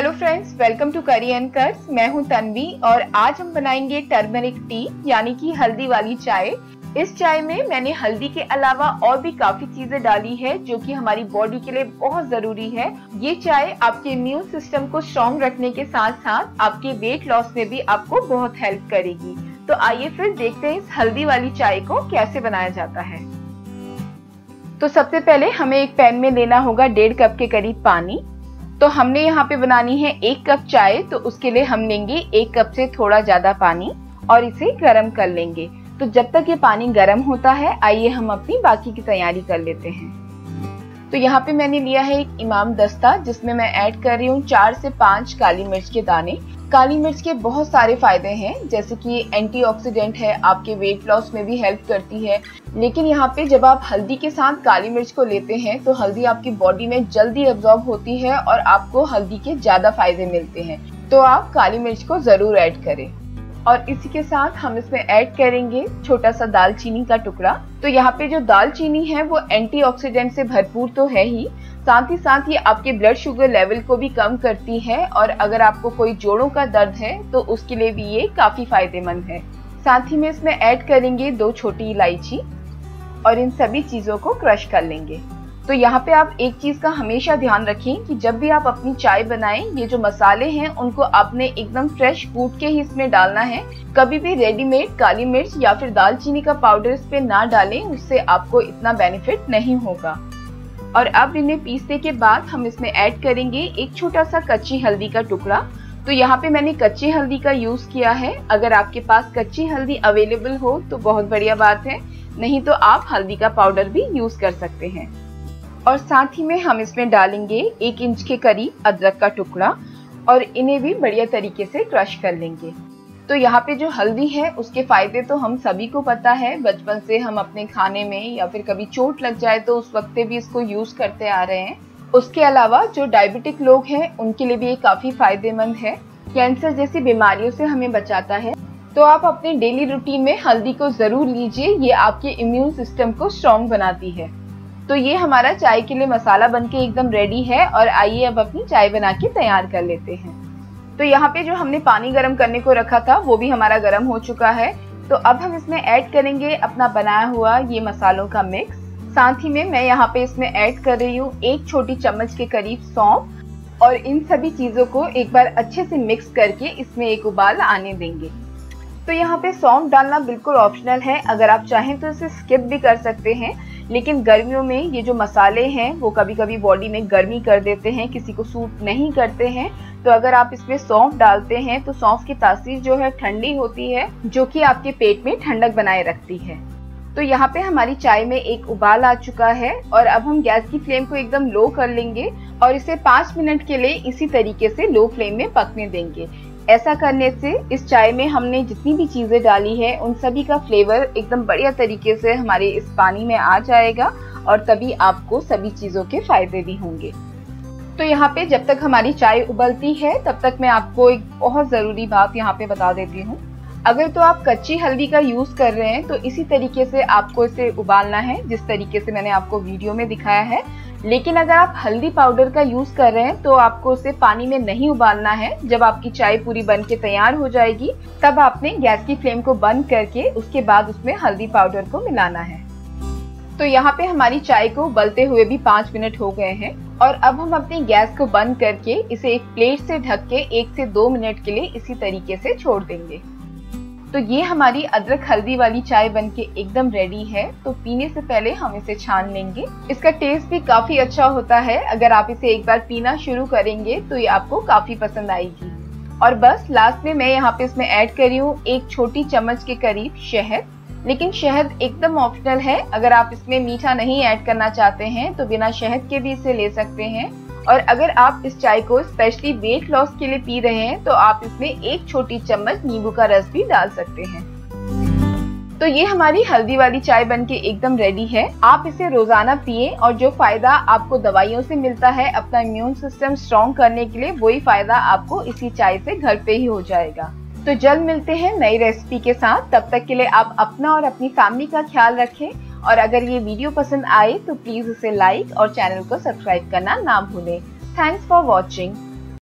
Hello friends welcome to curry and cures मैं हूँ तन्वी और आज हम बनाएँगे टर्मरिक टी यानी कि हल्दी वाली चाय। इस चाय में मैंने हल्दी के अलावा और भी काफ़ी चीज़ें डाली है, जो कि हमारी बॉडी के लिए बहुत ज़रूरी है। ये चाय आपके इम्यून सिस्टम को स्ट्रॉन्ग रखने के साथ साथ आपके वेट लॉस में भी आपको बहुत हेल्प करेगी। तो आइए फिर देखते हैं इस हल्दी वाली चाय को कैसे बनाया जाता है। तो सबसे पहले हमें एक पैन में लेना होगा डेढ़ कप के करीब पानी। तो हमने यहाँ पे बनानी है एक कप चाय तो उसके लिए हम लेंगे एक कप से थोड़ा ज़्यादा पानी और इसे गर्म कर लेंगे। तो जब तक ये पानी गर्म होता है, आइए हम अपनी बाकी की तैयारी कर लेते हैं। तो यहाँ पे मैंने लिया है एक इमाम दस्ता, जिसमें मैं ऐड कर रही हूँ चार से पाँच काली मिर्च के दाने। काली मिर्च के बहुत सारे फ़ायदे हैं, जैसे कि एंटीऑक्सीडेंट है, आपके वेट लॉस में भी हेल्प करती है। लेकिन यहाँ पे जब आप हल्दी के साथ काली मिर्च को लेते हैं तो हल्दी आपकी बॉडी में जल्दी एब्जॉर्ब होती है और आपको हल्दी के ज़्यादा फ़ायदे मिलते हैं। तो आप काली मिर्च को ज़रूर ऐड करें। और इसी के साथ हम इसमें ऐड करेंगे छोटा सा दालचीनी का टुकड़ा। तो यहाँ पे जो दालचीनी है, वो एंटीऑक्सीडेंट से भरपूर तो है ही। साथ ही साथ ये आपके ब्लड शुगर लेवल को भी कम करती है और अगर आपको कोई जोड़ों का दर्द है तो उसके लिए भी ये काफ़ी फ़ायदेमंद है। साथ ही में इसमें ऐड करेंगे दो छोटी इलायची और इन सभी चीज़ों को क्रश कर लेंगे। तो यहाँ पे आप एक चीज़ का हमेशा ध्यान रखें कि जब भी आप अपनी चाय बनाएँ, ये जो मसाले हैं, उनको आपने एकदम फ्रेश कूट के ही इसमें डालना है। कभी भी रेडीमेड काली मिर्च या फिर दालचीनी का पाउडर इस पे ना डालें, उससे आपको इतना बेनिफिट नहीं होगा। और अब इन्हें पीसने के बाद हम इसमें ऐड करेंगे एक छोटा सा कच्ची हल्दी का टुकड़ा। तो यहाँ पे मैंने कच्ची हल्दी का यूज़ किया है। अगर आपके पास कच्ची हल्दी अवेलेबल हो तो बहुत बढ़िया बात है। नहीं तो आप हल्दी का पाउडर भी यूज़ कर सकते हैं। और साथ ही में हम इसमें डालेंगे एक इंच के करीब अदरक का टुकड़ा और इन्हें भी बढ़िया तरीके से क्रश कर लेंगे। तो यहाँ पे जो हल्दी है, उसके फ़ायदे तो हम सभी को पता है। बचपन से हम अपने खाने में या फिर कभी चोट लग जाए तो उस वक्त भी इसको यूज़ करते आ रहे हैं। उसके अलावा जो डायबिटिक लोग हैं, उनके लिए भी ये काफ़ी फ़ायदेमंद है। कैंसर जैसी बीमारियों से हमें बचाता है। तो आप अपने डेली रूटीन में हल्दी को ज़रूर लीजिए। ये आपके इम्यून सिस्टम को स्ट्रॉन्ग बनाती है। तो ये हमारा चाय के लिए मसाला बन के एकदम रेडी है और आइए अब अपनी चाय बना के तैयार कर लेते हैं। तो यहाँ पे जो हमने पानी गर्म करने को रखा था, वो भी हमारा गर्म हो चुका है। तो अब हम इसमें ऐड करेंगे अपना बनाया हुआ ये मसालों का मिक्स साथ ही में मैं यहाँ पे इसमें ऐड कर रही हूँ एक छोटी चम्मच के करीब सौंप और इन सभी चीज़ों को एक बार अच्छे से मिक्स करके इसमें एक उबाल आने देंगे। तो यहाँ पे सौंप डालना बिल्कुल ऑप्शनल है। अगर आप चाहें तो इसे स्किप भी कर सकते हैं। लेकिन गर्मियों में ये जो मसाले हैं, वो कभी कभी बॉडी में गर्मी कर देते हैं, किसी को सूट नहीं करते हैं। तो अगर आप इसमें सौंफ डालते हैं तो सौंफ की तासीर जो है ठंडी होती है, जो कि आपके पेट में ठंडक बनाए रखती है। तो यहाँ पे हमारी चाय में एक उबाल आ चुका है और अब हम गैस की फ्लेम को एकदम लो कर लेंगे और इसे पाँच मिनट के लिए इसी तरीके से लो फ्लेम में पकने देंगे। ऐसा करने से इस चाय में हमने जितनी भी चीज़ें डाली है, उन सभी का फ्लेवर एकदम बढ़िया तरीके से हमारे इस पानी में आ जाएगा और तभी आपको सभी चीज़ों के फ़ायदे भी होंगे। तो यहाँ पे जब तक हमारी चाय उबलती है, तब तक मैं आपको एक बहुत ज़रूरी बात यहाँ पे बता देती हूँ। अगर तो आप कच्ची हल्दी का यूज़ कर रहे हैं तो इसी तरीके से आपको इसे उबालना है, जिस तरीके से मैंने आपको वीडियो में दिखाया है। लेकिन अगर आप हल्दी पाउडर का यूज़ कर रहे हैं तो आपको उसे पानी में नहीं उबालना है। जब आपकी चाय पूरी बन के तैयार हो जाएगी, तब आपने गैस की फ्लेम को बंद करके उसके बाद उसमें हल्दी पाउडर को मिलाना है। तो यहाँ पे हमारी चाय को उबलते हुए भी पाँच मिनट हो गए हैं और अब हम अपनी गैस को बंद करके इसे एक प्लेट से ढक के एक से दो मिनट के लिए इसी तरीके से छोड़ देंगे। तो ये हमारी अदरक हल्दी वाली चाय बनके एकदम रेडी है। तो पीने से पहले हम इसे छान लेंगे। इसका टेस्ट भी काफ़ी अच्छा होता है। अगर आप इसे एक बार पीना शुरू करेंगे तो ये आपको काफ़ी पसंद आएगी। और बस लास्ट में मैं यहाँ पे इसमें ऐड करी हूँ एक छोटी चम्मच के करीब शहद। लेकिन शहद एकदम ऑप्शनल है। अगर आप इसमें मीठा नहीं ऐड करना चाहते हैं तो बिना शहद के भी इसे ले सकते हैं। और अगर आप इस चाय को स्पेशली वेट लॉस के लिए पी रहे हैं तो आप इसमें एक छोटी चम्मच नींबू का रस भी डाल सकते हैं। तो ये हमारी हल्दी वाली चाय बनके एकदम रेडी है। आप इसे रोज़ाना पिए और जो फ़ायदा आपको दवाइयों से मिलता है, अपना इम्यून सिस्टम स्ट्रॉन्ग करने के लिए वही फ़ायदा आपको इसी चाय से घर पे ही हो जाएगा। तो जल्द मिलते हैं नई रेसिपी के साथ। तब तक के लिए आप अपना और अपनी फैमिली का ख्याल रखें। और अगर ये वीडियो पसंद आए तो प्लीज़ उसे लाइक और चैनल को सब्सक्राइब करना ना भूलें। Thanks for watching.